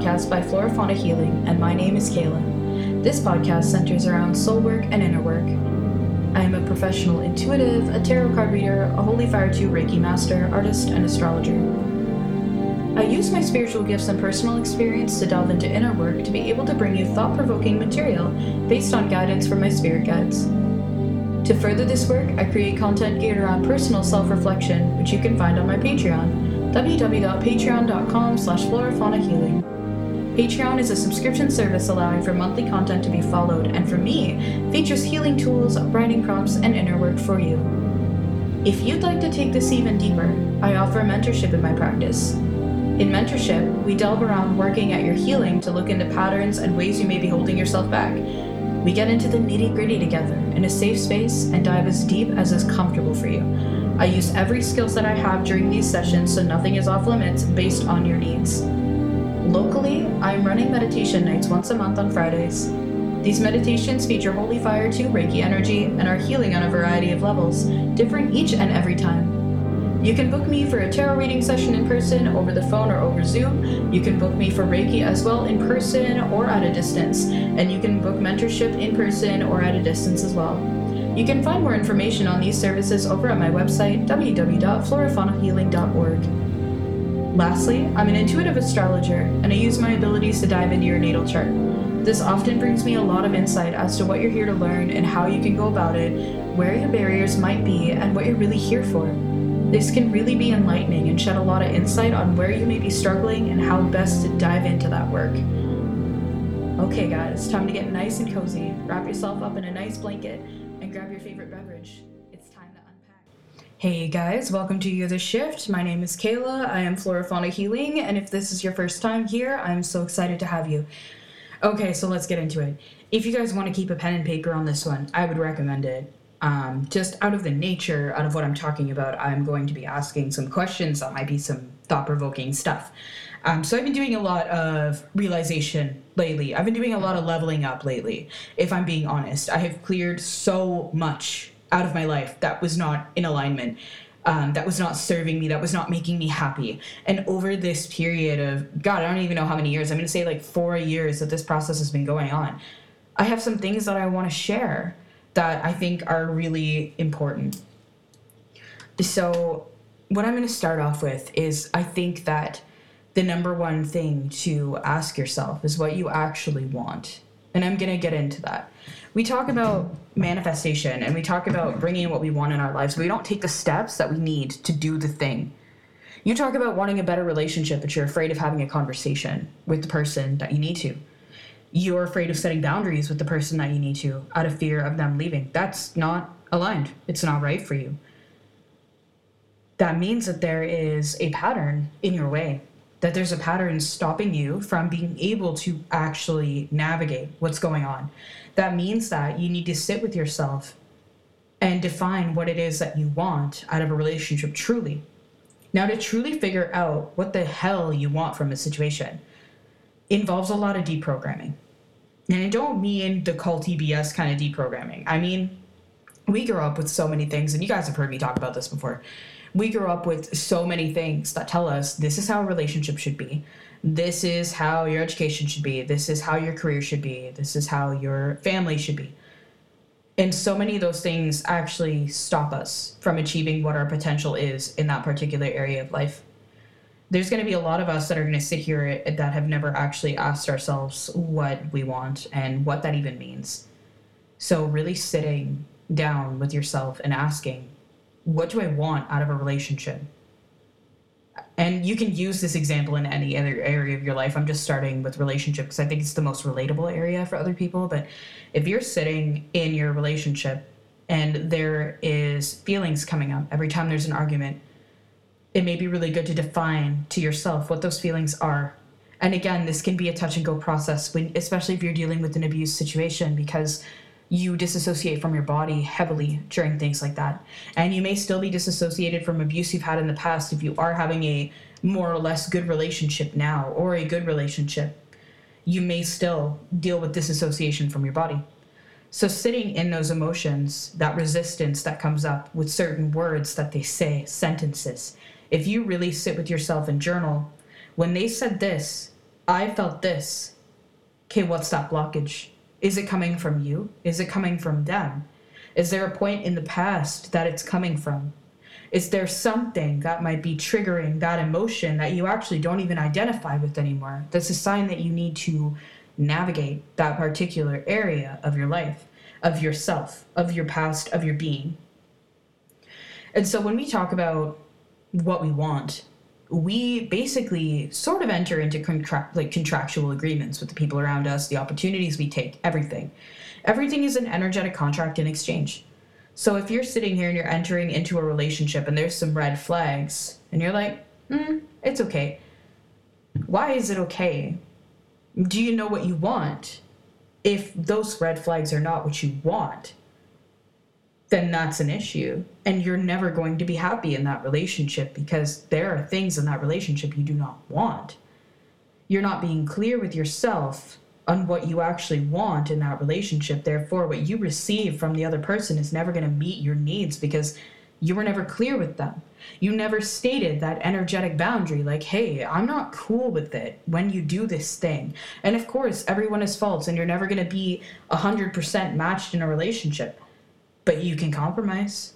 podcast by Flora Fauna Healing, and my name is Kayla. This podcast centers around soul work and inner work. I am a professional intuitive, a tarot card reader, a Holy Fire 2 Reiki master, artist, and astrologer. I use my spiritual gifts and personal experience to delve into inner work to be able to bring you thought provoking material based on guidance from my spirit guides. To further this work, I create content geared around personal self-reflection, which you can find on my Patreon, www.patreon.com slash florafaunahealing. Patreon is a subscription service allowing for monthly content to be followed, and for me, features healing tools, writing prompts, and inner work for you. If you'd like to take this even deeper, I offer mentorship in my practice. In mentorship, we delve around working at your healing to look into patterns and ways you may be holding yourself back. We get into the nitty gritty together in a safe space and dive as deep as is comfortable for you. I use every skill I have during these sessions so nothing is off limits based on your needs. Locally, I'm running meditation nights once a month on Fridays. These meditations feature Holy Fire 2 Reiki energy and are healing on a variety of levels, different each and every time. You can book me for a tarot reading session in person, over the phone, or over Zoom. You can book me for Reiki as well in person or at a distance. And you can book mentorship in person or at a distance as well. You can find more information on these services over at my website, www.florafaunahealing.org. Lastly, I'm an intuitive astrologer, and I use my abilities to dive into your natal chart. This often brings me a lot of insight as to what you're here to learn and how you can go about it, where your barriers might be, and what you're really here for. This can really be enlightening and shed a lot of insight on where you may be struggling and how best to dive into that work. Okay, guys, time to get nice and cozy. Wrap yourself up in a nice blanket and grab your favorite beverage. Hey guys, welcome to You the Shift. My name is Kayla. I am Flora Fauna Healing, and if this is your first time here, I'm so excited to have you. Okay, so let's get into it. If you guys want to keep a pen and paper on this one, I would recommend it um, just out of the nature out of what I'm talking about, I'm going to be asking some questions that might be some thought provoking stuff. Um, so I've been doing a lot of realization lately. I've been doing a lot of leveling up lately, if I'm being honest. I have cleared so much out of my life that was not in alignment. Um, that was not serving me, that was not making me happy. And over this period of, God, I don't even know how many years, I'm going to say like four years that this process has been going on, I have some things that I want to share that I think are really important. So, what I'm going to start off with is I think that the number one thing to ask yourself is what you actually want. And I'm going to get into that. We talk about manifestation and we talk about bringing what we want in our lives, but we don't take the steps that we need to do the thing. You talk about wanting a better relationship, but you're afraid of having a conversation with the person that you need to you're afraid of setting boundaries with the person that you need to out of fear of them leaving. That's not aligned. It's not right for you. That means that there is a pattern in your way, that there's a pattern stopping you from being able to actually navigate what's going on. That means that you need to sit with yourself and define what it is that you want out of a relationship truly. Now, to truly figure out what the hell you want from a situation, involves a lot of deprogramming. And I don't mean the cult EBS kind of deprogramming. I mean, we grew up with so many things, and you guys have heard me talk about this before. We grew up with so many things that tell us this is how a relationship should be. This is how your education should be. This is how your career should be. This is how your family should be. And so many of those things actually stop us from achieving what our potential is in that particular area of life there's going to be a lot of us that are going to sit here that have never actually asked ourselves what we want and what that even means. So, really sitting down with yourself and asking, what do I want out of a relationship? And you can use this example in any other area of your life. I'm just starting with relationship because I think it's the most relatable area for other people. But if you're sitting in your relationship and there is feelings coming up every time there's an argument, it may be really good to define to yourself what those feelings are. And again, this can be a touch and go process when especially if you're dealing with an abuse situation because you disassociate from your body heavily during things like that. And you may still be disassociated from abuse you've had in the past if you are having a more or less good relationship now or a good relationship. You may still deal with disassociation from your body. So, sitting in those emotions, that resistance that comes up with certain words that they say, sentences, if you really sit with yourself and journal when they said this, I felt this. Okay, what's that blockage? Is it coming from you? Is it coming from them? Is there a point in the past that it's coming from? Is there something that might be triggering that emotion that you actually don't even identify with anymore? That's a sign that you need to navigate that particular area of your life, of yourself, of your past, of your being. And so when we talk about what we want, we basically sort of enter into contract like contractual agreements with the people around us, the opportunities we take, everything. Everything is an energetic contract in exchange. So if you're sitting here and you're entering into a relationship and there's some red flags and you're like, hmm, it's okay. Why is it okay? Do you know what you want? If those red flags are not what you want, then that's an issue. And you're never going to be happy in that relationship because there are things in that relationship you do not want. You're not being clear with yourself on what you actually want in that relationship. Therefore, what you receive from the other person is never going to meet your needs because you were never clear with them. You never stated that energetic boundary, like, hey, I'm not cool with it when you do this thing. And of course, everyone has faults, and you're never going to be 100% matched in a relationship. But you can compromise,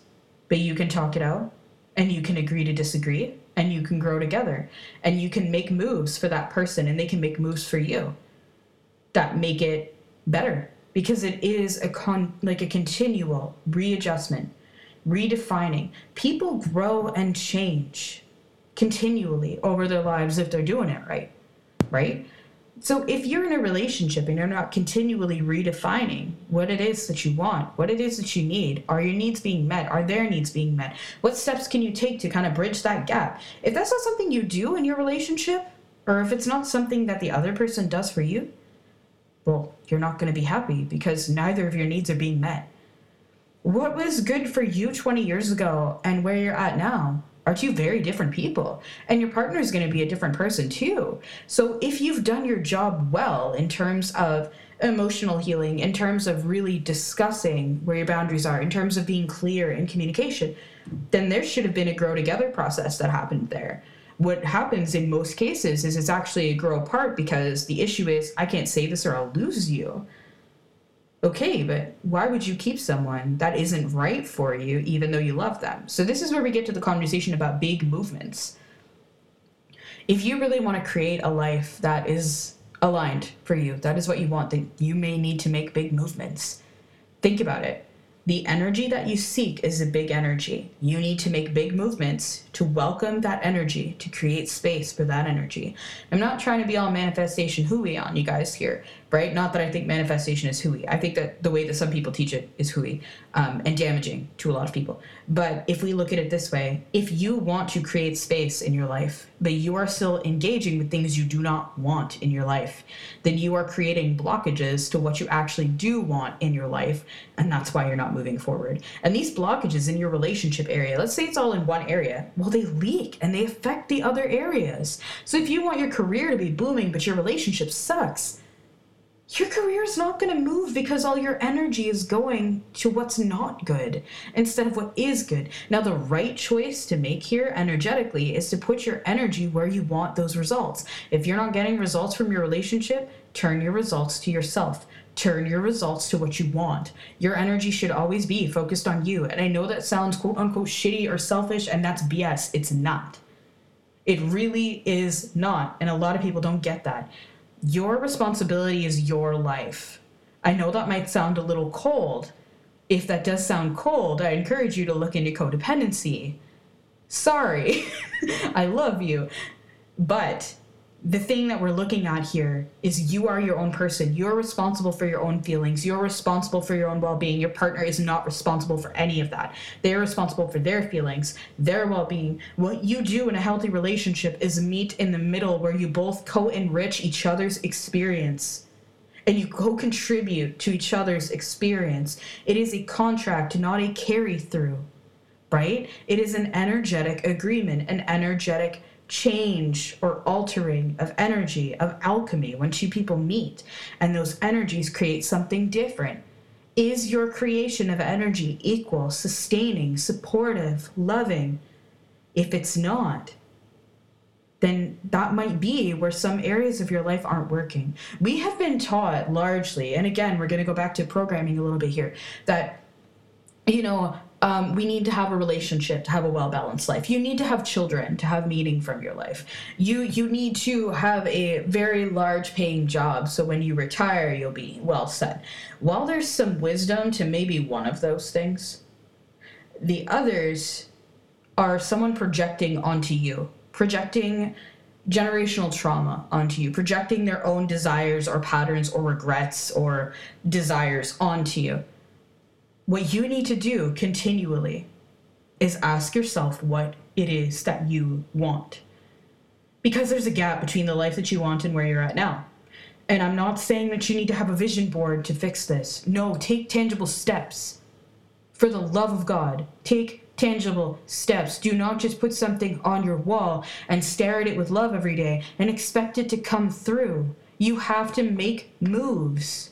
but you can talk it out, and you can agree to disagree, and you can grow together, and you can make moves for that person, and they can make moves for you that make it better. Because it is a con like a continual readjustment redefining. People grow and change continually over their lives if they're doing it right. Right so if you're in a relationship and you're not continually redefining what it is that you want what it is that you need are your needs being met? Are their needs being met? What steps can you take to kind of bridge that gap? If that's not something you do in your relationship or if it's not something that the other person does for you well, you're not going to be happy because neither of your needs are being met. What was good for you 20 years ago and where you're at now are two very different people. And your partner is going to be a different person too. So if you've done your job well in terms of emotional healing, in terms of really discussing where your boundaries are, in terms of being clear in communication, then there should have been a grow together process that happened there what happens in most cases is it's actually a grow apart because the issue is I can't say this or I'll lose you. Okay, but why would you keep someone that isn't right for you even though you love them? So this is where we get to the conversation about big movements. If you really want to create a life that is aligned for you, that is what you want, then you may need to make big movements. Think about it the energy that you seek is a big energy. You need to make big movements to welcome that energy, to create space for that energy. I'm not trying to be all manifestation hooey on you guys here, right? Not that I think manifestation is hooey. I think that the way that some people teach it is hooey um, and damaging to a lot of people. But if we look at it this way, if you want to create space in your life, but you are still engaging with things you do not want in your life, then you are creating blockages to what you actually do want in your life. And that's why you're not moving forward. And these blockages in your relationship area, let's say it's all in one area, well, they leak and they affect the other areas. So if you want your career to be booming, but your relationship sucks, your career is not going to move because all your energy is going to what's not good instead of what is good. Now, the right choice to make here energetically is to put your energy where you want those results. If you're not getting results from your relationship, turn your results to yourself. Turn your results to what you want. Your energy should always be focused on you. And I know that sounds quote unquote shitty or selfish, and that's BS. It's not. It really is not. And a lot of people don't get that your responsibility is your life. I know that might sound a little cold. If that does sound cold, I encourage you to look into codependency. Sorry, I love you. But the thing that we're looking at here is you are your own person. You're responsible for your own feelings. You're responsible for your own well being. Your partner is not responsible for any of that. They're responsible for their feelings, their well being. What you do in a healthy relationship is meet in the middle where you both co enrich each other's experience and you co contribute to each other's experience. It is a contract, not a carry through, right? It is an energetic agreement, an energetic change or altering of energy, of alchemy when two people meet and those energies create something different. Is your creation of energy equal, sustaining, supportive, loving? If it's not, then that might be where some areas of your life aren't working. We have been taught largely, and again, we're going to go back to programming a little bit here, that, you know, um, we need to have a relationship to have a well balanced life. You need to have children to have meaning from your life. You you need to have a very large paying job so when you retire you'll be well set. While there's some wisdom to maybe one of those things, the others are someone projecting onto you, projecting generational trauma onto you, projecting their own desires or patterns or regrets or desires onto you what you need to do continually is ask yourself what it is that you want. Because there's a gap between the life that you want and where you're at now. And I'm not saying that you need to have a vision board to fix this. No, take tangible steps. For the love of God, take tangible steps. Do not just put something on your wall and stare at it with love every day and expect it to come through. You have to make moves.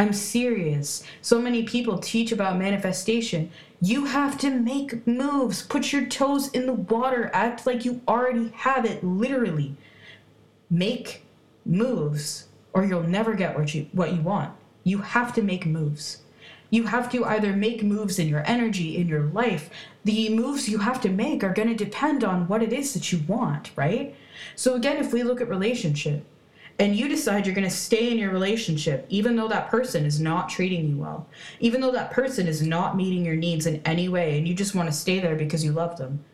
I'm serious. So many people teach about manifestation. You have to make moves. Put your toes in the water. Act like you already have it, literally. Make moves or you'll never get what you what you want. You have to make moves. You have to either make moves in your energy, in your life. The moves you have to make are going to depend on what it is that you want, right? So again, if we look at relationship, and you decide you're going to stay in your relationship even though that person is not treating you well even though that person is not meeting your needs in any way and you just want to stay there because you love them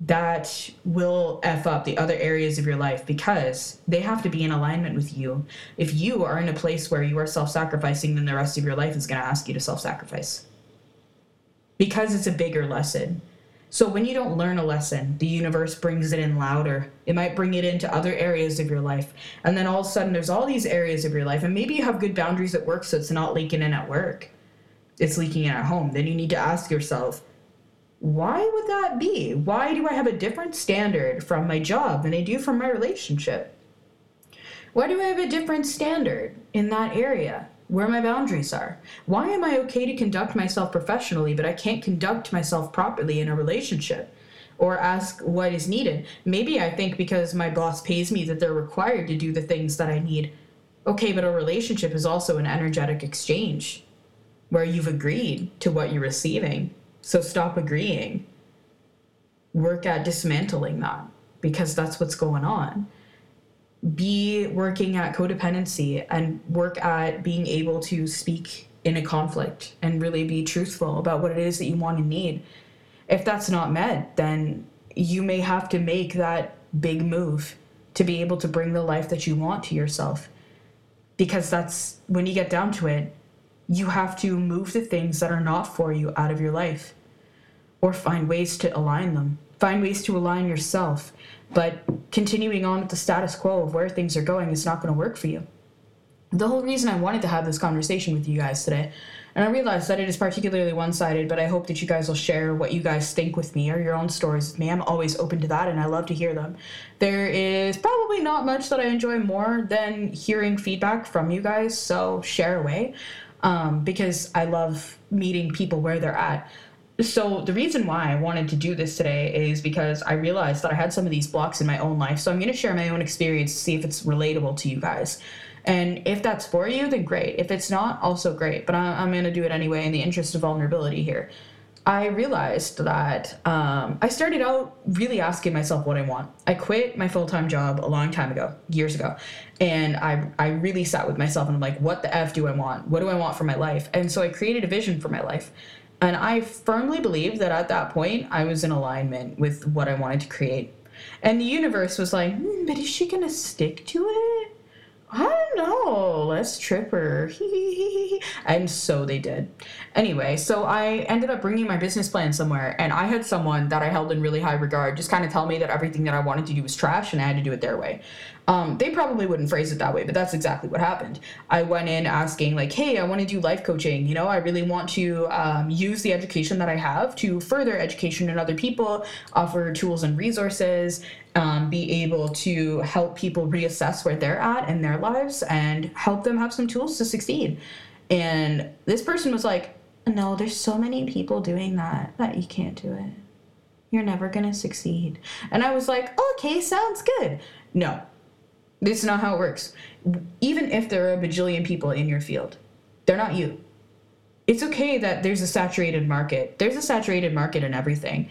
that will f up the other areas of your life because they have to be in alignment with you. If you are in a place where you are self-sacrificing then the rest of your life is going to ask you to self-sacrifice. Because it's a bigger lesson so when you don't learn a lesson, the universe brings it in louder. It might bring it into other areas of your life. And then all of a sudden there's all these areas of your life. And maybe you have good boundaries at work so it's not leaking in at work. It's leaking in at home. Then you need to ask yourself, why would that be? Why do I have a different standard from my job than I do from my relationship? Why do I have a different standard in that area? Where my boundaries are. Why am I okay to conduct myself professionally, but I can't conduct myself properly in a relationship? Or ask what is needed. Maybe I think because my boss pays me that they're required to do the things that I need. Okay, but a relationship is also an energetic exchange where you've agreed to what you're receiving. So stop agreeing. Work at dismantling that because that's what's going on be working at codependency and work at being able to speak in a conflict and really be truthful about what it is that you want and need. If that's not met, then you may have to make that big move to be able to bring the life that you want to yourself. Because that's when you get down to it, you have to move the things that are not for you out of your life or find ways to align them. Find ways to align yourself but continuing on with the status quo of where things are going is not going to work for you. The whole reason I wanted to have this conversation with you guys today, and I realize that it is particularly one sided, but I hope that you guys will share what you guys think with me or your own stories with me. I'm always open to that and I love to hear them. There is probably not much that I enjoy more than hearing feedback from you guys, so share away um, because I love meeting people where they're at. So the reason why I wanted to do this today is because I realized that I had some of these blocks in my own life. So I'm going to share my own experience to see if it's relatable to you guys. And if that's for you, then great. If it's not, also great. But I, am going to do it anyway in the interest of vulnerability here. I realized that um, I started out really asking myself what I want. I quit my full time job a long time ago, years ago, and I I really sat with myself and I'm like, what the f do I want? What do I want for my life? And so I created a vision for my life. And I firmly believe that at that point, I was in alignment with what I wanted to create. And the universe was like, hmm, but is she going to stick to it? I don't know. Let's trip her. and so they did. Anyway, so I ended up bringing my business plan somewhere, and I had someone that I held in really high regard just kind of tell me that everything that I wanted to do was trash and I had to do it their way. Um, they probably wouldn't phrase it that way, but that's exactly what happened. I went in asking, like, hey, I want to do life coaching. You know, I really want to um, use the education that I have to further education in other people, offer tools and resources, um, be able to help people reassess where they're at in their lives and help them have some tools to succeed. And this person was like, no, there's so many people doing that that you can't do it. you're never going to succeed. And I was like, okay, sounds good. No, this is not how it works. Even if there are a bajillion people in your field, they're not you. It's okay that there's a saturated market. There's a saturated market in everything.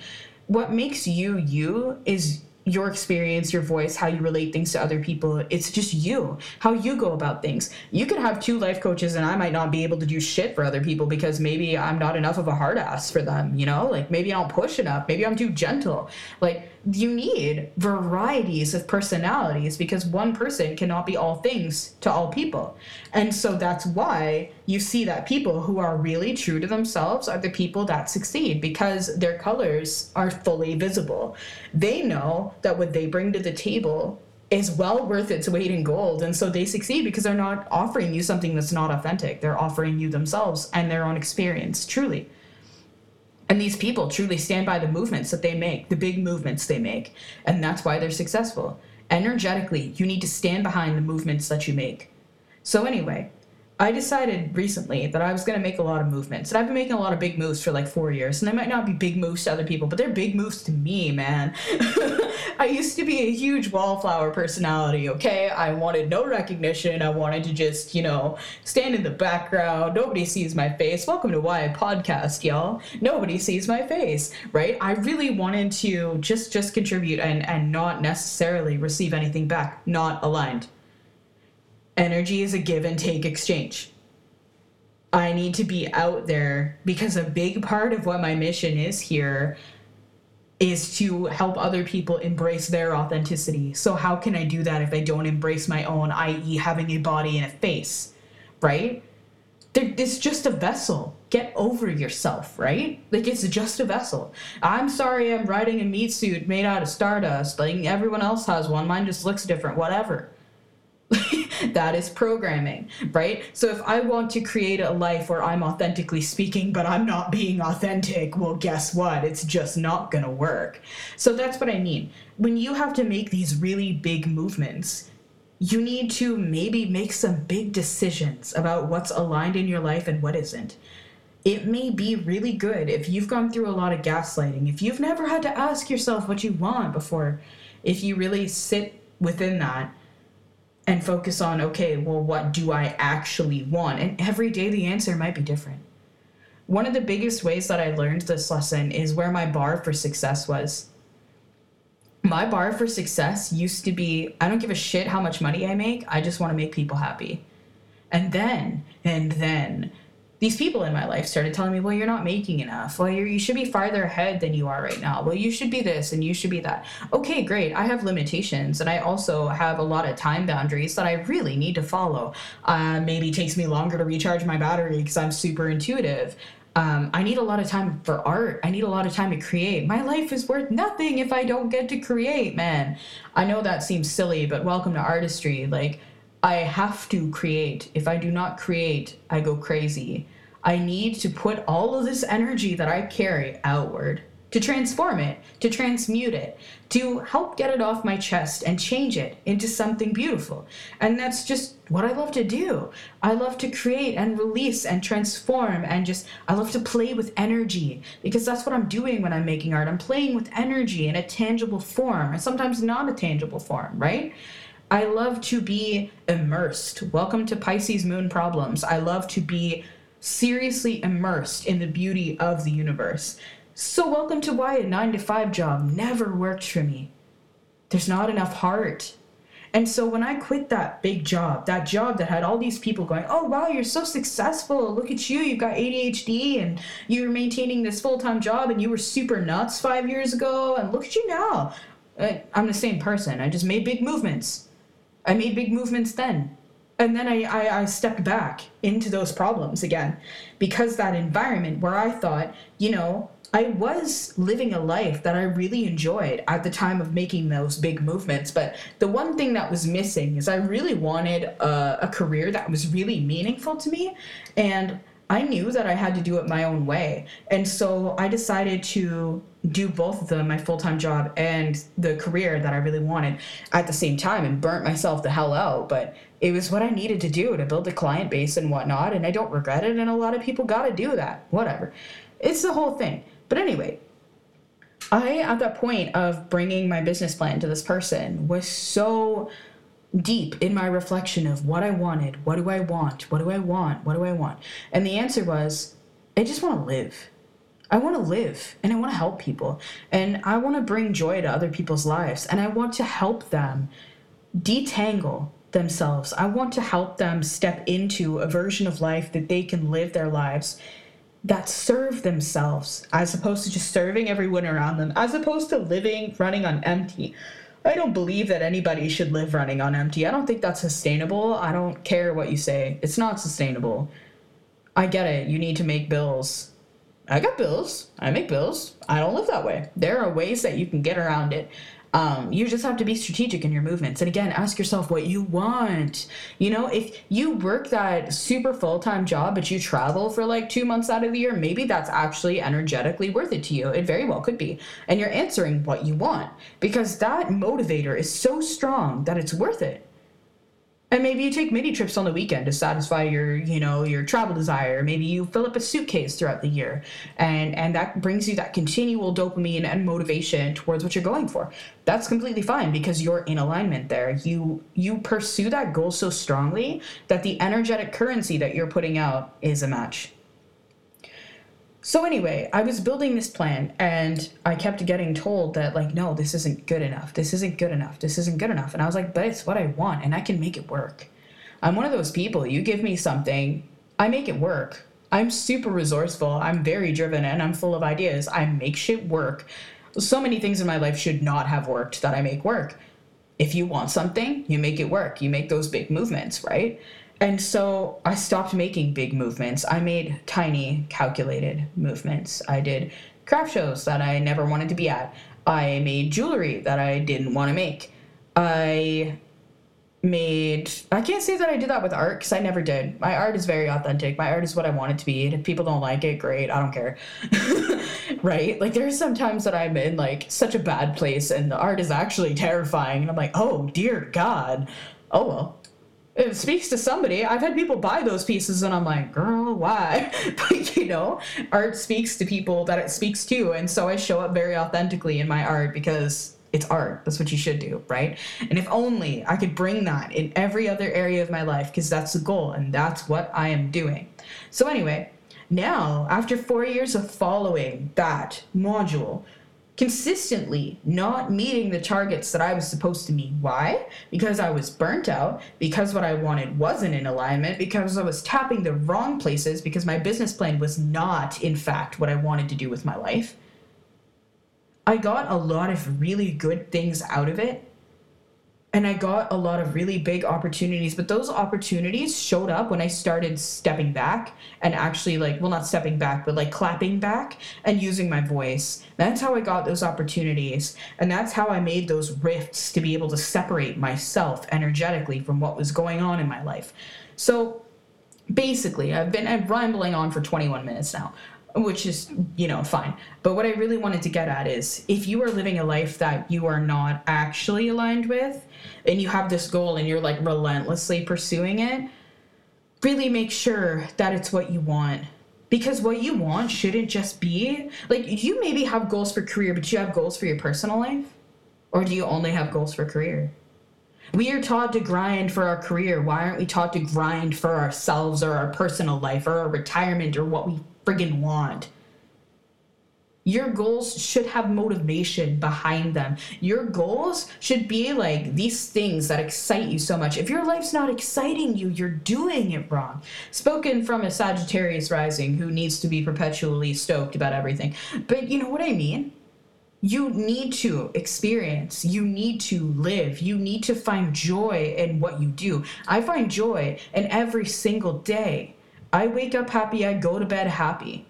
What makes you you is your experience, your voice, how you relate things to other people. It's just you, how you go about things. You could have two life coaches, and I might not be able to do shit for other people because maybe I'm not enough of a hard ass for them, you know? Like maybe I don't push enough. Maybe I'm too gentle. Like you need varieties of personalities because one person cannot be all things to all people. And so that's why you see that people who are really true to themselves are the people that succeed because their colors are fully visible. They know that what they bring to the table is well worth its weight in gold. And so they succeed because they're not offering you something that's not authentic. They're offering you themselves and their own experience, truly. And these people truly stand by the movements that they make, the big movements they make. And that's why they're successful. Energetically, you need to stand behind the movements that you make. So, anyway, I decided recently that I was going to make a lot of movements. And I've been making a lot of big moves for like four years. And they might not be big moves to other people, but they're big moves to me, man. I used to be a huge wallflower personality, okay? I wanted no recognition. I wanted to just, you know, stand in the background. Nobody sees my face. Welcome to Why Podcast, y'all. Nobody sees my face, right? I really wanted to just just contribute and and not necessarily receive anything back. Not aligned energy is a give and take exchange. I need to be out there because a big part of what my mission is here is to help other people embrace their authenticity. So, how can I do that if I don't embrace my own, i.e., having a body and a face, right? It's just a vessel. Get over yourself, right? Like, it's just a vessel. I'm sorry I'm riding a meat suit made out of stardust. Like, everyone else has one. Mine just looks different, whatever that is programming, right? So if I want to create a life where I'm authentically speaking, but I'm not being authentic, well, guess what? It's just not gonna work. So that's what I mean. When you have to make these really big movements, you need to maybe make some big decisions about what's aligned in your life and what isn't. It may be really good if you've gone through a lot of gaslighting, if you've never had to ask yourself what you want before, if you really sit within that and focus on okay well what do i actually want? And every day the answer might be different. One of the biggest ways that i learned this lesson is where my bar for success was. My bar for success used to be i don't give a shit how much money i make i just want to make people happy. And then and then these people in my life started telling me, well, you're not making enough. Well, you should be farther ahead than you are right now. Well, you should be this and you should be that. Okay, great. I have limitations and I also have a lot of time boundaries that I really need to follow. Uh, maybe it takes me longer to recharge my battery because I'm super intuitive. Um, I need a lot of time for art. I need a lot of time to create. My life is worth nothing if I don't get to create, man. I know that seems silly, but welcome to artistry. Like, I have to create. If I do not create, I go crazy. I need to put all of this energy that I carry outward to transform it, to transmute it, to help get it off my chest and change it into something beautiful. And that's just what I love to do. I love to create and release and transform and just, I love to play with energy because that's what I'm doing when I'm making art. I'm playing with energy in a tangible form and sometimes not a tangible form, right? I love to be immersed. Welcome to Pisces Moon Problems. I love to be seriously immersed in the beauty of the universe. So, welcome to why a nine to five job never worked for me. There's not enough heart. And so, when I quit that big job, that job that had all these people going, Oh, wow, you're so successful. Look at you. You've got ADHD and you're maintaining this full time job and you were super nuts five years ago. And look at you now. Uh, I'm the same person. I just made big movements. I made big movements then. And then I, I, I, stepped back into those problems again because that environment where I thought, you know, I was living a life that I really enjoyed at the time of making those big movements. But the one thing that was missing is I really wanted a, a career that was really meaningful to me. And I knew that I had to do it my own way. And so I decided to do both of them, my full time job and the career that I really wanted at the same time and burnt myself the hell out. But it was what I needed to do to build a client base and whatnot. And I don't regret it. And a lot of people got to do that. Whatever. It's the whole thing. But anyway, I, at that point of bringing my business plan to this person, was so deep in my reflection of what I wanted. What do I want? What do I want? What do I want? And the answer was, I just want to live. I want to live and I want to help people and I want to bring joy to other people's lives and I want to help them detangle themselves. I want to help them step into a version of life that they can live their lives that serve themselves as opposed to just serving everyone around them, as opposed to living running on empty. I don't believe that anybody should live running on empty. I don't think that's sustainable. I don't care what you say. It's not sustainable. I get it. You need to make bills. I got bills. I make bills. I don't live that way. There are ways that you can get around it. Um, you just have to be strategic in your movements. And again, ask yourself what you want. You know, if you work that super full time job, but you travel for like two months out of the year, maybe that's actually energetically worth it to you. It very well could be. And you're answering what you want because that motivator is so strong that it's worth it and maybe you take mini trips on the weekend to satisfy your you know your travel desire. Maybe you fill up a suitcase throughout the year. And and that brings you that continual dopamine and motivation towards what you're going for. That's completely fine because you're in alignment there. You you pursue that goal so strongly that the energetic currency that you're putting out is a match so anyway, I was building this plan and I kept getting told that like no, this isn't good enough. This isn't good enough. This isn't good enough. And I was like, but it's what I want and I can make it work. I'm one of those people, you give me something, I make it work. I'm super resourceful. I'm very driven and I'm full of ideas. I make shit work. So many things in my life should not have worked that I make work. If you want something, you make it work. You make those big movements, right? And so I stopped making big movements. I made tiny, calculated movements. I did craft shows that I never wanted to be at. I made jewelry that I didn't want to make. I made I can't say that I did that with art because I never did. My art is very authentic. My art is what I want it to be. And if people don't like it, great. I don't care. right? Like there there's sometimes that I'm in like such a bad place and the art is actually terrifying and I'm like, oh dear God. Oh well it speaks to somebody. I've had people buy those pieces and I'm like, girl, why? but you know, art speaks to people that it speaks to. And so I show up very authentically in my art because it's art. That's what you should do, right? And if only I could bring that in every other area of my life because that's the goal and that's what I am doing. So, anyway, now after four years of following that module, consistently not meeting the targets that I was supposed to meet. Why? Because I was burnt out, because what I wanted wasn't in alignment, because I was tapping the wrong places, because my business plan was not, in fact, what I wanted to do with my life. I got a lot of really good things out of it, and I got a lot of really big opportunities, but those opportunities showed up when I started stepping back and actually like well not stepping back, but like clapping back and using my voice. That's how I got those opportunities, and that's how I made those rifts to be able to separate myself energetically from what was going on in my life. So basically, I've been I'm rambling on for 21 minutes now which is you know fine but what i really wanted to get at is if you are living a life that you are not actually aligned with and you have this goal and you're like relentlessly pursuing it really make sure that it's what you want. Because what you want shouldn't just be like you maybe have goals for career but you have goals for your personal life? Or do you only have goals for career? We are taught to grind for our career. Why aren't we taught to grind for ourselves or our personal life or our retirement or what we friggin' want. Your goals should have motivation behind them. Your goals should be like these things that excite you so much. If your life's not exciting you, you're doing it wrong. Spoken from a Sagittarius rising who needs to be perpetually stoked about everything. But you know what I mean? You need to experience, you need to live, you need to find joy in what you do. I find joy in every single day. I wake up happy, I go to bed happy.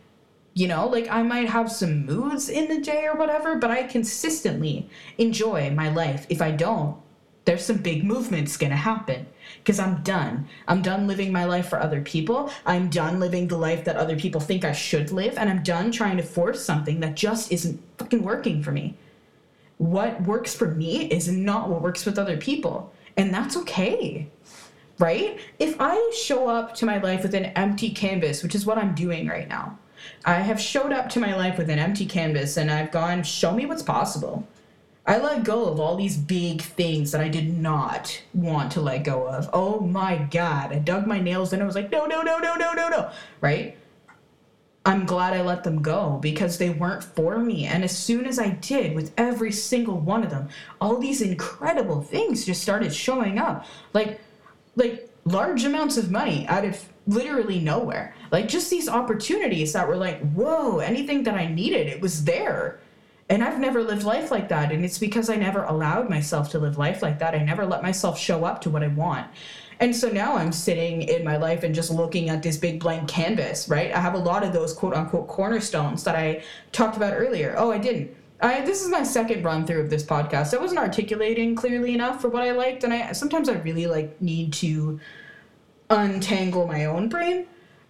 You know, like I might have some moods in the day or whatever, but I consistently enjoy my life. If I don't, there's some big movements gonna happen because I'm done. I'm done living my life for other people. I'm done living the life that other people think I should live, and I'm done trying to force something that just isn't fucking working for me. What works for me is not what works with other people, and that's okay right? If I show up to my life with an empty canvas, which is what I'm doing right now, I have showed up to my life with an empty canvas and I've gone, show me what's possible. I let go of all these big things that I did not want to let go of. Oh my God. I dug my nails in. I was like, no, no, no, no, no, no, no. Right? I'm glad I let them go because they weren't for me. And as soon as I did, with every single one of them, all these incredible things just started showing up. Like, like large amounts of money out of literally nowhere. Like just these opportunities that were like, whoa, anything that I needed, it was there. And I've never lived life like that. And it's because I never allowed myself to live life like that. I never let myself show up to what I want. And so now I'm sitting in my life and just looking at this big blank canvas, right? I have a lot of those quote unquote cornerstones that I talked about earlier. Oh, I didn't. I, this is my second run through of this podcast. I wasn't articulating clearly enough for what I liked, and I sometimes I really like need to untangle my own brain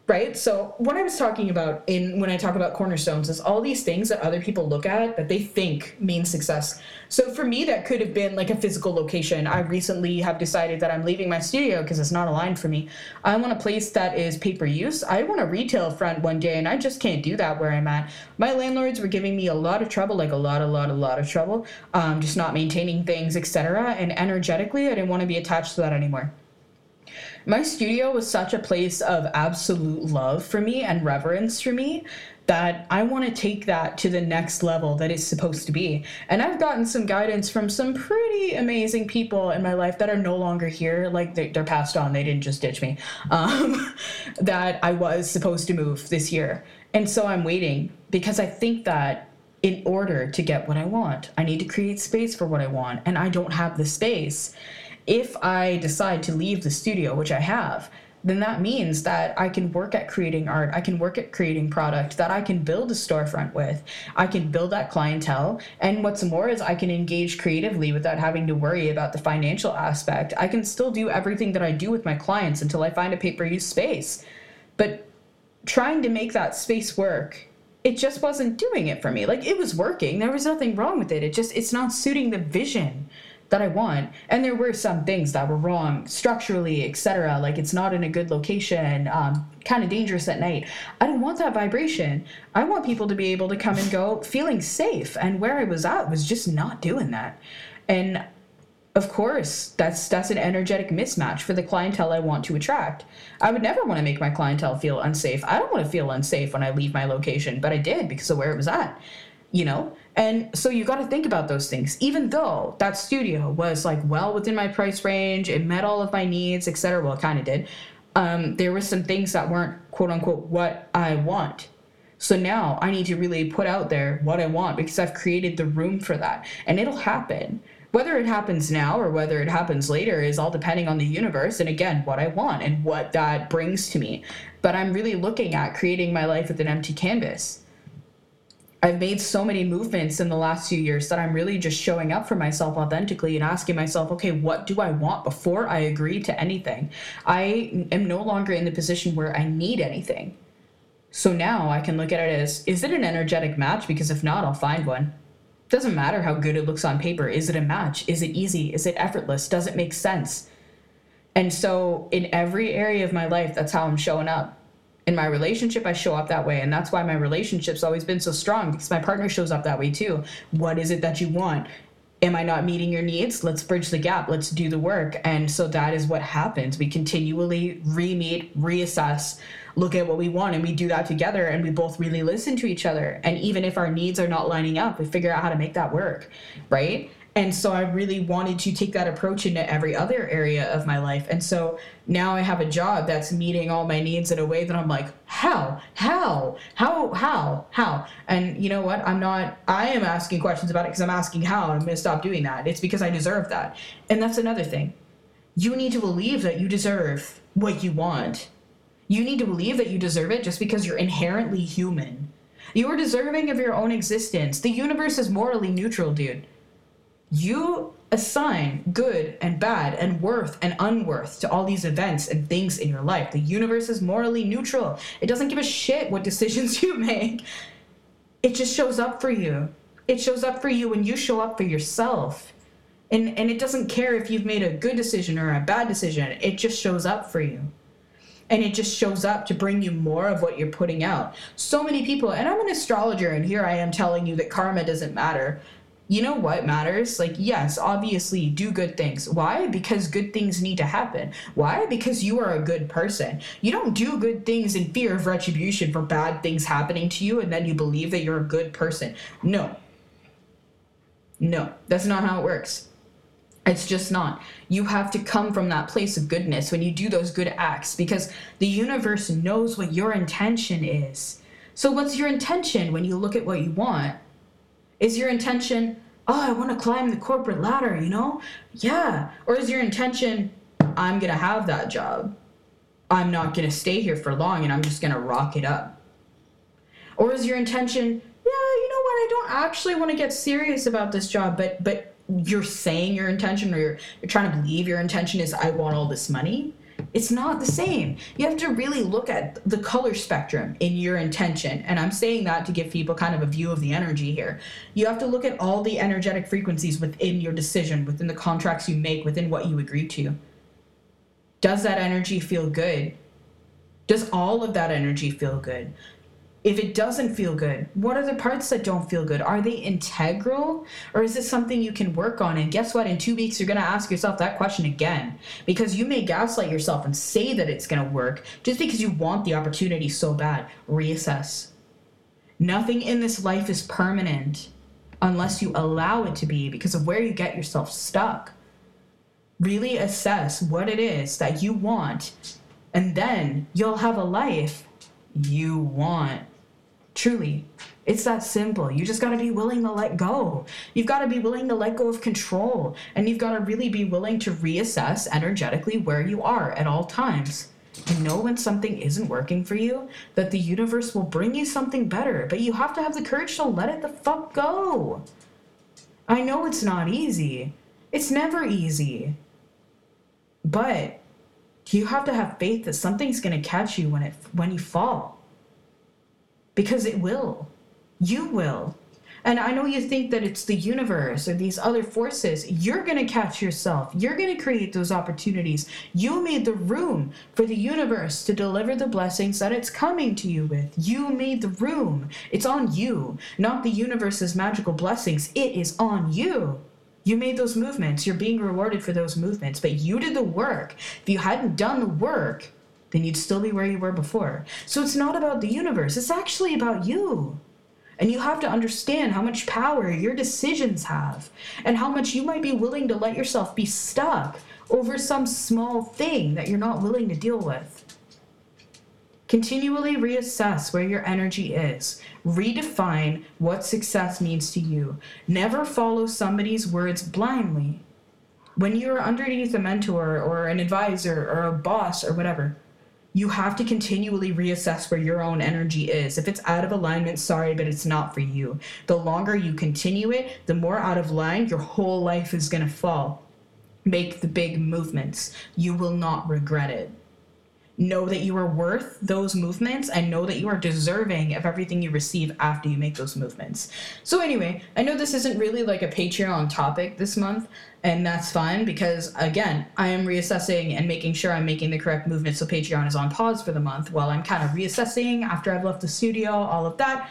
right? So what i was talking about in when i talk about cornerstones is all these things that other people look at that they think mean success. So for me that could have been like a physical location. I recently have decided that i'm leaving my studio because it's not aligned for me. I want a place that is pay per use. I want a retail front one day and i just can't do that where i'm at. My landlords were giving me a lot of trouble like a lot a lot a lot of trouble um, just not maintaining things etc and energetically i didn't want to be attached to that anymore my studio was such a place of absolute love for me and reverence for me that I want to take that to the next level that it's supposed to be. And I've gotten some guidance from some pretty amazing people in my life that are no longer here. Like they, are passed on, they didn't just ditch me. Um, that I was supposed to move this year. And so I'm waiting because I think that in order to get what I want, I need to create space for what I want. And I don't have the space if I decide to leave the studio, which I have, then that means that I can work at creating art. I can work at creating product that I can build a storefront with. I can build that clientele. And what's more is I can engage creatively without having to worry about the financial aspect. I can still do everything that I do with my clients until I find a pay per use space. But trying to make that space work it just wasn't doing it for me. Like it was working. There was nothing wrong with it. It just it's not suiting the vision that I want. And there were some things that were wrong structurally, etc. Like it's not in a good location, um, kind of dangerous at night. I don't want that vibration. I want people to be able to come and go feeling safe. And where I was at was just not doing that. And of course, that's that's an energetic mismatch for the clientele I want to attract. I would never want to make my clientele feel unsafe. I don't want to feel unsafe when I leave my location, but I did because of where it was at. You know? And so you got to think about those things. Even though that studio was like well within my price range, it met all of my needs, etc. Well, it kind of did. Um, there were some things that weren't quote unquote what I want. So now I need to really put out there what I want because I've created the room for that, and it'll happen. Whether it happens now or whether it happens later is all depending on the universe and again what I want and what that brings to me. But I'm really looking at creating my life with an empty canvas I've made so many movements in the last few years that I'm really just showing up for myself authentically and asking myself, okay, what do I want before I agree to anything? I am no longer in the position where I need anything. So now I can look at it as is it an energetic match? Because if not, I'll find one. Doesn't matter how good it looks on paper. Is it a match? Is it easy? Is it effortless? Does it make sense? And so in every area of my life, that's how I'm showing up in my relationship, I show up that way. And that's why my relationship's always been so strong because my partner shows up that way too. What is it that you want? Am I not meeting your needs? Let's bridge the gap. Let's do the work. And so that is what happens. We continually re meet, reassess, look at what we want, and we do that together. And we both really listen to each other. And even if our needs are not lining up, we figure out how to make that work. Right. And so I really wanted to take that approach into every other area of my life. And so now I have a job that's meeting all my needs in a way that I'm like, how, how, how, how, how? And you know what? I'm not, I am asking questions about it because I'm asking how. and I'm going to stop doing that. It's because I deserve that. And that's another thing. You need to believe that you deserve what you want. You need to believe that you deserve it just because you're inherently human. You are deserving of your own existence. The universe is morally neutral, dude you assign good and bad and worth and unworth to all these events and things in your life. The universe is morally neutral. It doesn't give a shit what decisions you make. It just shows up for you. It shows up for you when you show up for yourself. And and it doesn't care if you've made a good decision or a bad decision. It just shows up for you. and it just shows up to bring you more of what you're putting out. So many people, and I'm an astrologer, and here I am telling you that karma doesn't matter. You know what matters? Like, yes, obviously, do good things. Why? Because good things need to happen. Why? Because you are a good person. You don't do good things in fear of retribution for bad things happening to you, and then you believe that you're a good person. No. No, that's not how it works. It's just not. You have to come from that place of goodness when you do those good acts because the universe knows what your intention is. So, what's your intention when you look at what you want? Is your intention, oh, I want to climb the corporate ladder, you know? Yeah. Or is your intention, I'm going to have that job? I'm not going to stay here for long and I'm just going to rock it up? Or is your intention, yeah, you know what? I don't actually want to get serious about this job, but, but, you're saying your intention or you're, you're trying to believe your intention is I want all this money. It's not the same. You have to really look at the color spectrum in your intention. And I'm saying that to give people kind of a view of the energy here. You have to look at all the energetic frequencies within your decision, within the contracts you make, within what you agree to. Does that energy feel good? Does all of that energy feel good? If it doesn't feel good, what are the parts that don't feel good? Are they integral or is it something you can work on? And guess what? In two weeks, you're going to ask yourself that question again because you may gaslight yourself and say that it's going to work just because you want the opportunity so bad. Reassess. Nothing in this life is permanent unless you allow it to be because of where you get yourself stuck. Really assess what it is that you want, and then you'll have a life you want. Truly, it's that simple. You just got to be willing to let go. You've got to be willing to let go of control. And you've got to really be willing to reassess energetically where you are at all times. And know when something isn't working for you, that the universe will bring you something better. But you have to have the courage to let it the fuck go. I know it's not easy, it's never easy. But you have to have faith that something's going to catch you when it when you fall because it will. You will. And I know you think that it's the universe or these other forces. You're going to catch yourself. You're going to create those opportunities. You made the room for the universe to deliver the blessings that it's coming to you with. You made the room. It's on you, not the universe's magical blessings. It is on you. You made those movements. You're being rewarded for those movements, but you did the work. If you hadn't done the work, then you'd still be where you were before. So it's not about the universe, it's actually about you. And you have to understand how much power your decisions have and how much you might be willing to let yourself be stuck over some small thing that you're not willing to deal with. Continually reassess where your energy is. Redefine what success means to you. Never follow somebody's words blindly. When you're underneath a mentor or an advisor or a boss or whatever, you have to continually reassess where your own energy is. If it's out of alignment, sorry, but it's not for you. The longer you continue it, the more out of line your whole life is going to fall. Make the big movements. You will not regret it know that you are worth those movements and know that you are deserving of everything you receive after you make those movements. So, anyway, I know this isn't really like a Patreon topic this month, and that's fine because, again, I am reassessing and making sure I'm making the correct movements. So, Patreon is on pause for the month while I'm kind of reassessing after I've left the studio, all of that.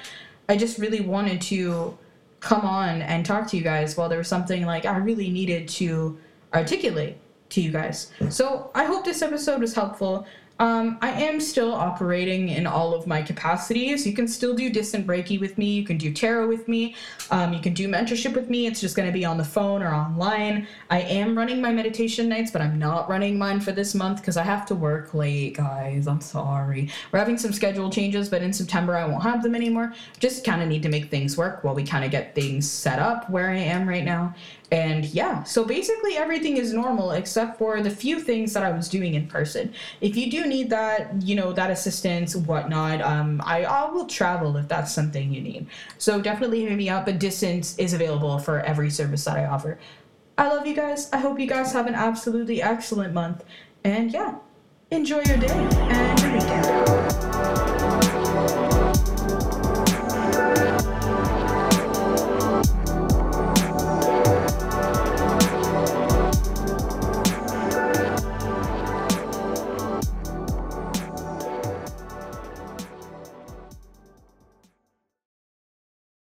I just really wanted to come on and talk to you guys while there was something like I really needed to articulate to you guys. So, I hope this episode was helpful. Um, I am still operating in all of my capacities. You can still do distant Reiki with me. You can do tarot with me. Um, you can do mentorship with me. It's just going to be on the phone or online. I am running my meditation nights, but I'm not running mine for this month because I have to work late, guys. I'm sorry. We're having some schedule changes, but in September I won't have them anymore. Just kind of need to make things work while we kind of get things set up where I am right now. And yeah, so basically everything is normal except for the few things that I was doing in person. If you do need that, you know, that assistance, whatnot, um, I, I will travel if that's something you need. So definitely hit me up. But distance is available for every service that I offer. I love you guys. I hope you guys have an absolutely excellent month. And yeah, enjoy your day and your weekend.